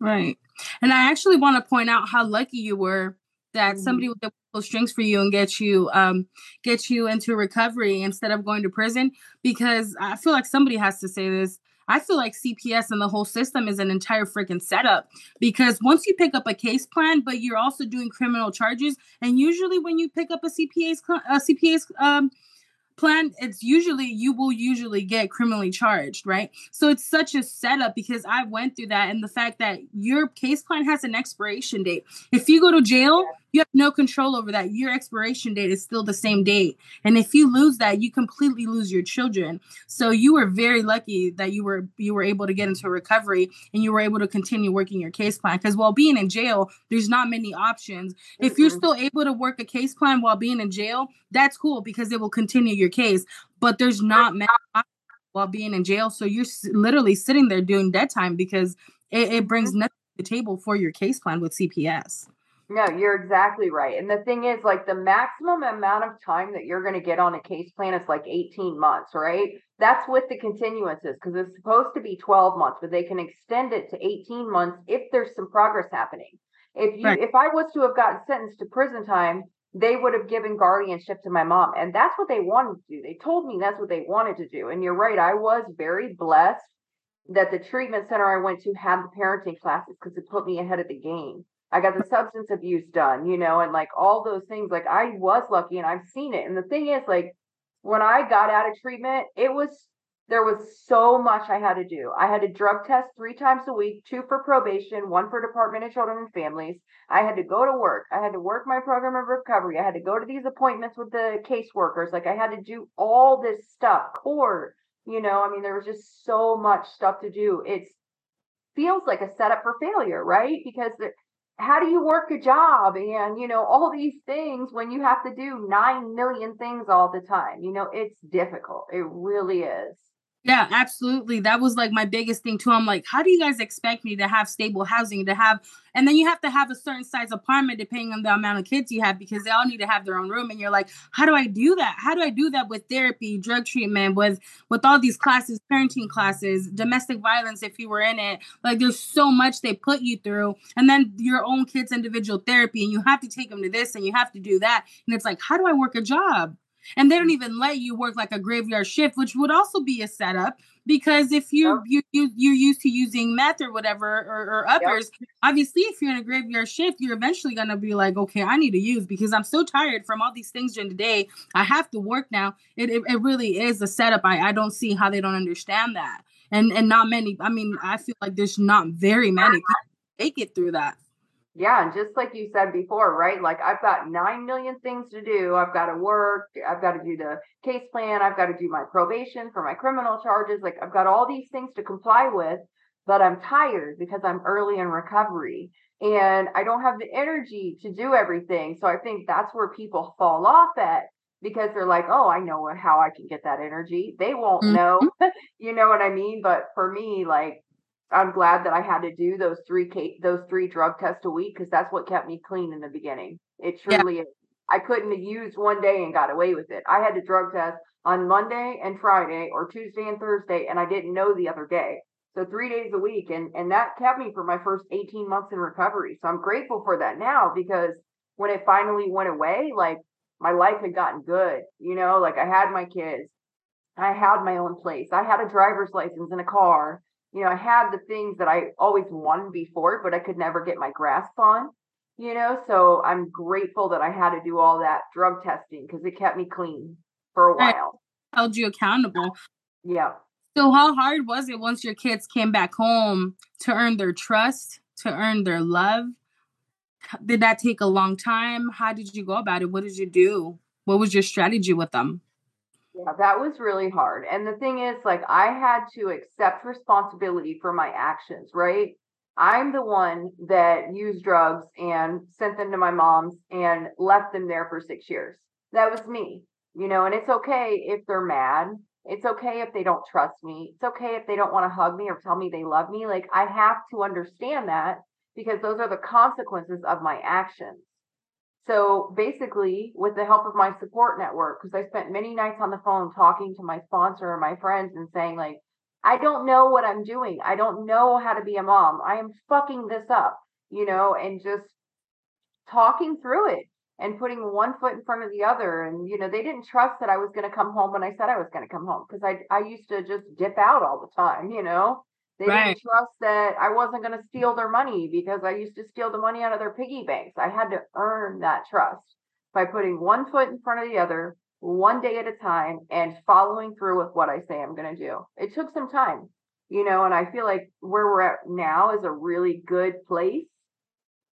Right. And I actually want to point out how lucky you were that Mhm. somebody would pull strings for you and get you um get you into recovery instead of going to prison because I feel like somebody has to say this. I feel like CPS and the whole system is an entire freaking setup because once you pick up a case plan, but you're also doing criminal charges, and usually when you pick up a CPA's a CPA's um plan it's usually you will usually get criminally charged right? So it's such a setup because i went through that and the fact that your case plan has an expiration date. If you go to jail you have no control over that. Your expiration date is still the same date. And if you lose that you completely lose your children. So you were very lucky that you were you were able to get into recovery and you were able to continue working your case plan. Because while being in jail there's not many options. If you're still able to work a case plan while being in jail, that's cool because it will continue your case. But there's not many options while being in jail, so you're literally sitting there doing dead time because it, it brings mm-hmm. nothing to the table for your case plan with CPS. No, you're exactly right. And the thing is, like, the maximum amount of time that you're going to get on a case plan is like 18 months, right? That's with the continuances because it's supposed to be 12 months, but they can extend it to 18 months if there's some progress happening. If you, Right. if I was to have gotten sentenced to prison time, they would have given guardianship to my mom, and that's what they wanted to do. They told me that's what they wanted to do. And you're right, I was very blessed that the treatment center I went to had the parenting classes because it put me ahead of the game. I got the substance abuse done, you know, and like all those things. Like I was lucky and I've seen it. And the thing is, like, when I got out of treatment, it was there was so much I had to do. I had to drug test three times a week, two for probation, one for Department of Children and Families. I had to go to work. I had to work my program of recovery. I had to go to these appointments with the caseworkers. Like I had to do all this stuff, court, you know, I mean, there was just so much stuff to do. It's feels like a setup for failure, right? Because how do you work a job? And you know all these things when you have to do 9 million things all the time you know it's difficult. It really is Yeah, absolutely. That was like my biggest thing too. I'm like, how do you guys expect me to have stable housing to have and then you have to have a certain size apartment depending on the amount of kids you have because they all need to have their own room and you're like, how do I do that? How do I do that with therapy, drug treatment, with with all these classes, parenting classes, domestic violence if you were in it. Like there's so much they put you through and then your own kids individual therapy and you have to take them to this and you have to do that and it's like, how do I work a job? And they don't mm. even let you work like a graveyard shift which would also be a setup because if you're you, you you're used to using meth or whatever or, or uppers obviously if you're in a graveyard shift you're eventually going to be like okay i need to use because i'm so tired from all these things during the day. I have to work now. It, it, it really is a setup. I, I don't see how they don't understand that. And and not many i mean i feel like there's not very many people make it through that yeah and just like you said before right like i've got 9 million things to do. I've got to work i've got to do the case plan i've got to do my probation for my criminal charges like i've got all these things to comply with but i'm tired because i'm early in recovery and i don't have the energy to do everything. So i think that's where people fall off at because they're like oh i know how i can get that energy. They won't Mhm. know you know what i mean? But for me like I'm glad that I had to do those three those three drug tests a week because that's what kept me clean in the beginning. It Yeah. truly is. I couldn't have used one day and got away with it. I had to drug test on Monday and Friday or Tuesday and Thursday, and I didn't know the other day. So three days a week, and and that kept me for my first 18 months in recovery. So I'm grateful for that now because when it finally went away, like my life had gotten good. You know, like I had my kids, I had my own place, I had a driver's license and a car you know, I had the things that I always wanted before, but I could never get my grasp on, you know. So I'm grateful that I had to do all that drug testing because it kept me clean for a while. held you accountable Yeah. So how hard was it once your kids came back home to earn their trust, to earn their love? Did that take a long time? How did you go about it? What did you do? What was your strategy with them? Yeah, that was really hard. And the thing is, like, I had to accept responsibility for my actions, right? I'm the one that used drugs and sent them to my mom's and left them there for six years. That was me, you know, and it's okay if they're mad It's okay if they don't trust me. It's okay if they don't want to hug me or tell me they love me. Like I have to understand that because those are the consequences of my actions. So basically, with the help of my support network, because I spent many nights on the phone talking to my sponsor and my friends and saying, like, I don't know what I'm doing. I don't know how to be a mom. I am fucking this up, you know, and just talking through it and putting one foot in front of the other. And, you know, they didn't trust that I was going to come home when I said I was going to come home because I, I used to just dip out all the time, you know? They Right. didn't trust that I wasn't going to steal their money because I used to steal the money out of their piggy banks. I had to earn that trust by putting one foot in front of the other, one day at a time, and following through with what I say I'm going to do. It took some time, you know, and I feel like where we're at now is a really good place.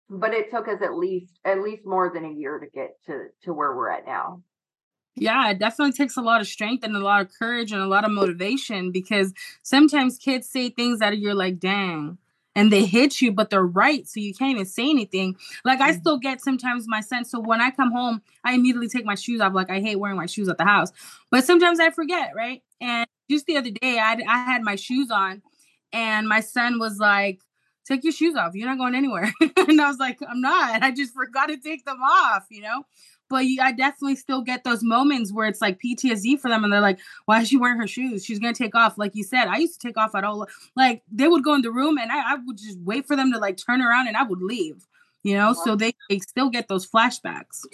But it took us at least at least more than a year to get to to where we're at now. Yeah, it definitely takes a lot of strength and a lot of courage and a lot of motivation because sometimes kids say things that you're like, dang, and they hit you, but they're right. So you can't even say anything. Like, I Mhm. still get sometimes my sense. So when I come home, I immediately take my shoes off. Like, I hate wearing my shoes at the house, but sometimes I forget, right? And just the other day, I, I had my shoes on, and my son was like, Take your shoes off. You're not going anywhere. and I was like, I'm not. I just forgot to take them off, you know? But I definitely still get those moments where it's like PTSD for them, and they're like, "Why is she wearing her shoes? She's gonna take off." Like you said, I used to take off at all. Like they would go in the room, and I, I would just wait for them to like turn around, and I would leave. You know, so they, they still get those flashbacks.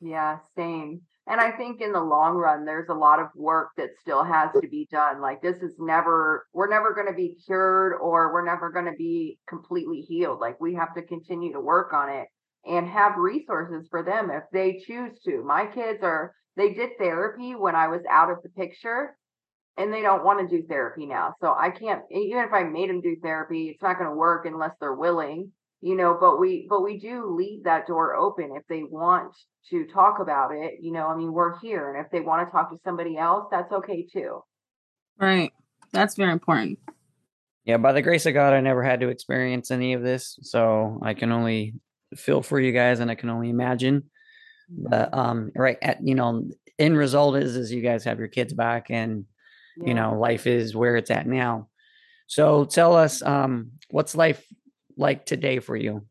Yeah, same. And I think in the long run, there's a lot of work that still has to be done. Like this is never, we're never going to be cured or we're never going to be completely healed. Like we have to continue to work on it and have resources for them if they choose to. My kids are, they did therapy when I was out of the picture and they don't want to do therapy now. So I can't, even if I made them do therapy, it's not going to work unless they're willing you know but we but we do leave that door open if they want to talk about it you know i mean we're here and if they want to talk to somebody else that's okay too Right. That's very important. Yeah, by the grace of God, I never had to experience any of this, so I can only feel for you guys, and I can only imagine. But um, right at you know, end result is is you guys have your kids back, and you know, life is where it's at now. So tell us, um, what's life like today for you?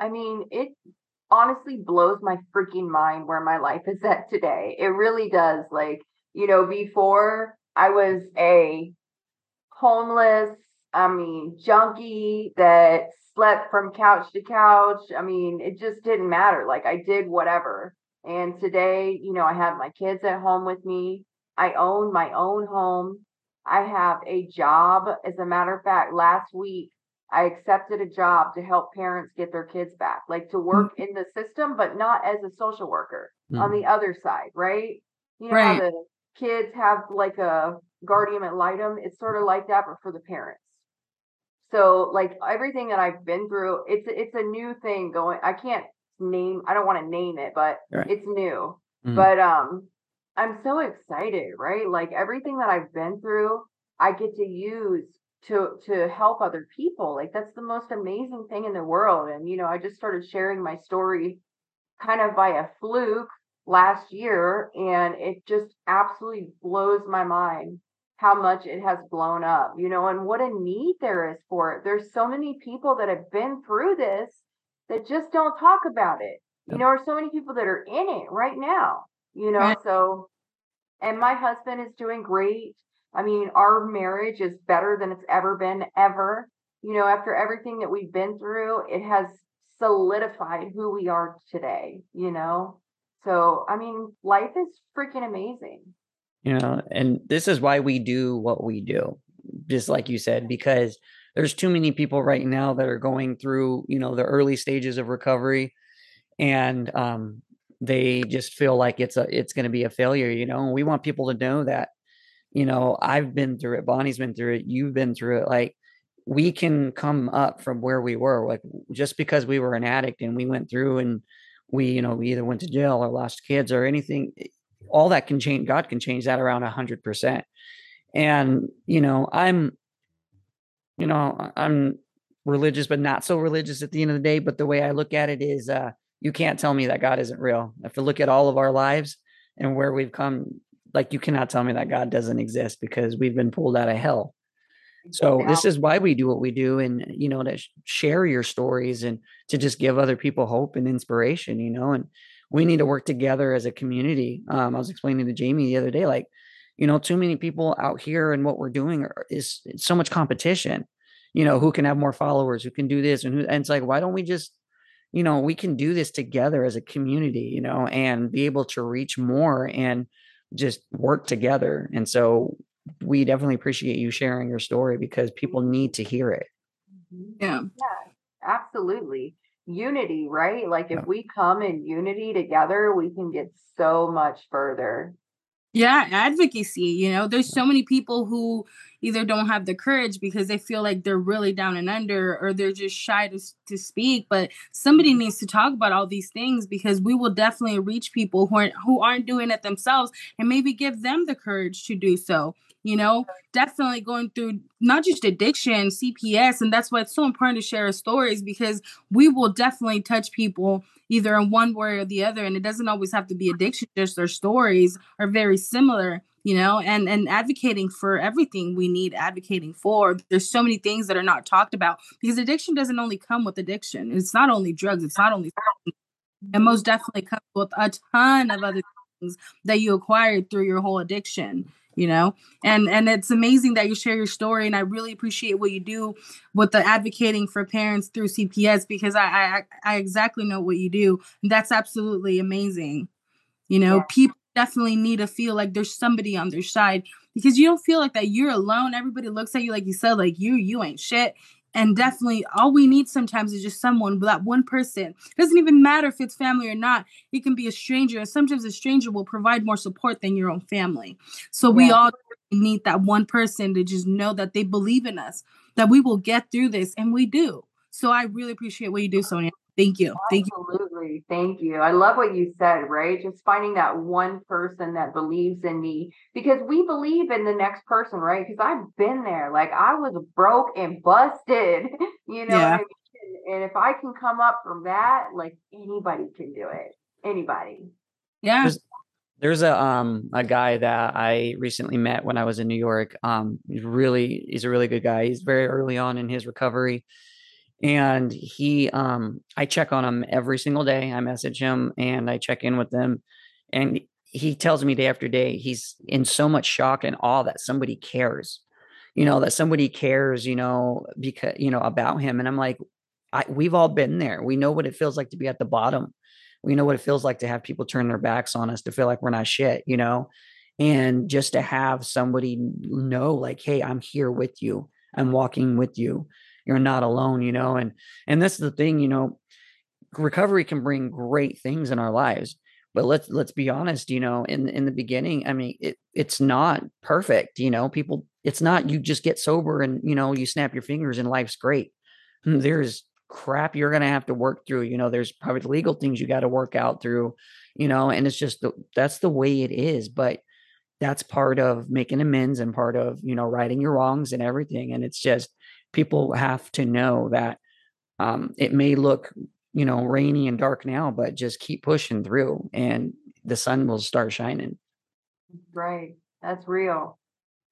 I mean, it honestly blows my freaking mind where my life is at today. It really does. Like, you know, before I was a homeless, I mean, junkie that slept from couch to couch. I mean, it just didn't matter. Like, I did whatever. And today, you know, I have my kids at home with me. I own my own home. I have a job. As a matter of fact, last week, I accepted a job to help parents get their kids back, like to work in the system, but not as a social worker on Mm. the other side, right? You know Right. the kids have like a guardian ad litem? It's sort of like that, but for the parents. So like everything that I've been through, it's it's a new thing going. I can't name, I don't want to name it, but Right. it's new. Mhm. But um I'm so excited, right? Like everything that I've been through, I get to use to to help other people. Like that's the most amazing thing in the world. And you know, I just started sharing my story kind of by a fluke last year and it just absolutely blows my mind how much it has blown up, you know, and what a need there is for it. There's so many people that have been through this that just don't talk about it. You know, or so many people that are in it right now, you know, Right. so and my husband is doing great. I mean, our marriage is better than it's ever been ever. You know, after everything that we've been through, it has solidified who we are today, you know? So, I mean, life is freaking amazing. You know and this is why we do what we do just like you said because there's too many people right now that are going through you know the early stages of recovery and um they just feel like it's a it's going to be a failure you know and we want people to know that you know i've been through it bonnie's been through it you've been through it like we can come up from where we were like just because we were an addict and we went through and we you know we either went to jail or lost kids or anything all that can change god can change that around a hundred percent and you know i'm you know i'm religious but not so religious at the end of the day but the way i look at it is uh you can't tell me that god isn't real if you look at all of our lives and where we've come like you cannot tell me that God doesn't exist because we've been pulled out of hell. So this is why we do what we do, and you know to sh- share your stories and to just give other people hope and inspiration. You know, and we need to work together as a community. Um, I was explaining to Jamie the other day, like you know, too many people out here and what we're doing are, is so much competition. You know, who can have more followers, who can do this, and who, and it's like, why don't we just you know, we can do this together as a community, you know, and be able to reach more and just work together. And so we definitely appreciate you sharing your story because people need to hear it. Mhm. Yeah. Yeah, absolutely. Unity, right? Like if Yeah. we come in unity together, we can get so much further. Yeah, advocacy. You know, there's so many people who either don't have the courage because they feel like they're really down and under or they're just shy to, to speak. But somebody mm-hmm. needs to talk about all these things because we will definitely reach people who aren't, who aren't doing it themselves and maybe give them the courage to do so. You know, definitely going through not just addiction, CPS. And that's why it's so important to share our stories because we will definitely touch people either in one way or the other and it doesn't always have to be addiction just their stories are very similar you know and and advocating for everything we need advocating for there's so many things that are not talked about because addiction doesn't only come with addiction it's not only drugs it's not only and most definitely comes with a ton of other things that you acquired through your whole addiction you know? And and it's amazing that you share your story and i really appreciate what you do with the advocating for parents through cps because i i, I exactly know what you do and that's absolutely amazing. You know Yeah. people definitely need to feel like there's somebody on their side because you don't feel like that. You're alone. Everybody looks at you like you said like you you ain't shit and definitely all we need sometimes is just someone that one person. It doesn't even matter if it's family or not. It can be a stranger and sometimes a stranger will provide more support than your own family. So we all need that one person to just know that they believe in us that we will get through this and we do. So i really appreciate what you do Sonya. Thank you. Thank you Absolutely. Thank you. I love what you said, right? Just finding that one person that believes in me because we believe in the next person, right? Because I've been there. Like I was broke and busted, you know. Yeah. what I mean? And if I can come up from that, like anybody can do it. Anybody. yeah There's- There's a um a guy that I recently met when I was in New York. Um, he's really he's a really good guy. He's very early on in his recovery, and he um I check on him every single day. I message him and I check in with him, and he tells me day after day he's in so much shock and awe that somebody cares, you know, that somebody cares, you know, because you know about him. And I'm like, I we've all been there. We know what it feels like to be at the bottom we know what it feels like to have people turn their backs on us to feel like we're not shit you know and just to have somebody know like hey i'm here with you i'm walking with you you're not alone you know and and this is the thing you know recovery can bring great things in our lives but let's let's be honest you know in in the beginning i mean it it's not perfect you know people it's not you just get sober and you know you snap your fingers and life's great. Hmm, there's crap you're going to have to work through you know there's probably legal things you got to work out through you know and it's just the, that's the way it is but that's part of making amends and part of you know righting your wrongs and everything and it's just people have to know that um, it may look you know rainy and dark now but just keep pushing through and the sun will start shining Right. That's real.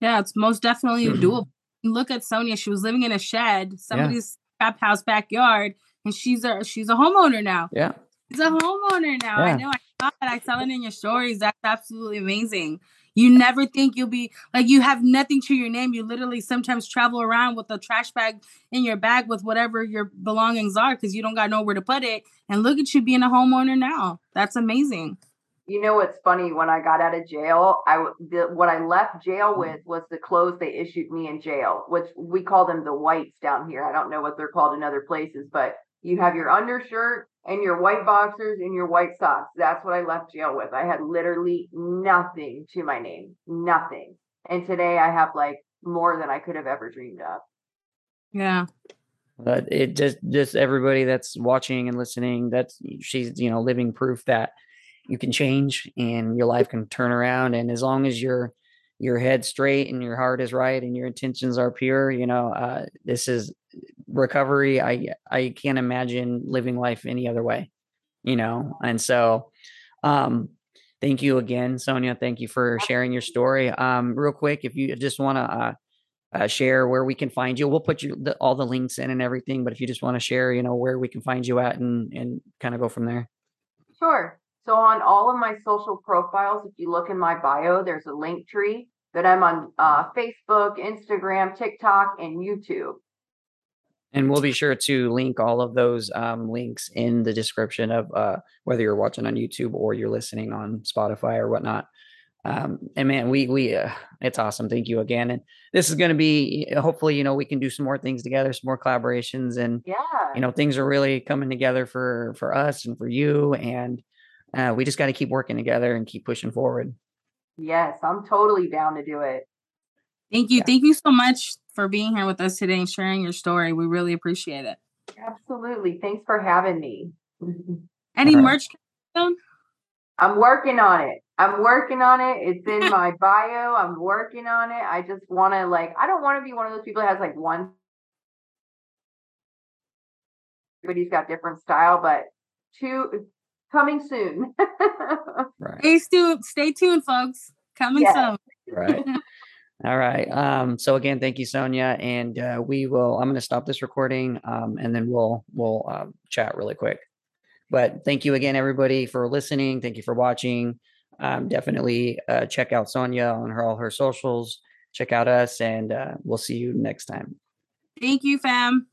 Yeah, it's most definitely doable. Look at Sonya; she was living in a shed, somebody's trap house backyard, and she's a she's a homeowner now. yeah She's a homeowner now. I know. I saw it. I saw it in your stories. That's absolutely amazing. You never think you'll be like you have nothing to your name. You literally sometimes travel around with a trash bag in your bag with whatever your belongings are because you don't got nowhere to put it. And look at you being a homeowner now. That's amazing. You know what's funny? When I got out of jail, I the, what I left jail mm. with was the clothes they issued me in jail, which we call them the whites down here. I don't know what they're called in other places, but you have your undershirt and your white boxers and your white socks. That's what I left jail with. I had literally nothing to my name, nothing. And today I have like more than I could have ever dreamed of. Yeah. but it just just everybody that's watching and listening that's she's you know living proof that you can change and your life can turn around and as long as your your head straight and your heart is right and your intentions are pure you know uh this is recovery i i can't imagine living life any other way you know and so um thank you again, Sonya. Thank you for sharing your story. Um, real quick, if you just want to uh, uh, share where we can find you, we'll put you the, all the links in and everything. But if you just want to share, you know, where we can find you at and and kind of go from there. Sure. So on all of my social profiles, if you look in my bio, there's a Linktree that I'm on uh, Facebook, Instagram, TikTok, and YouTube. And we'll be sure to link all of those um, links in the description of uh, whether you're watching on YouTube or you're listening on Spotify or whatnot. Um, and man, we we uh, it's awesome. Thank you again. And this is going to be hopefully you know we can do some more things together, some more collaborations, and Yeah. you know things are really coming together for for us and for you. And uh, we just got to keep working together and keep pushing forward. Yes, I'm totally down to do it. Thank you. Yeah. Thank you so much for being here with us today and sharing your story. We really appreciate it. Absolutely. Thanks for having me. Any All right. merch? I'm working on it. I'm working on it. It's in my bio. I'm working on it. I just want to like I don't want to be one of those people that has like one everybody's got different style, but two coming soon. Right. Stay tuned, stay tuned, folks. Coming Yes. soon. Right. All right. Um, so again, thank you, Sonya. And uh, we will, I'm going to stop this recording um, and then we'll, we'll uh, chat really quick. But thank you again, everybody, for listening. Thank you for watching. Um, definitely uh, check out Sonya on her all her socials. Check out us, and uh, we'll see you next time. Thank you, fam.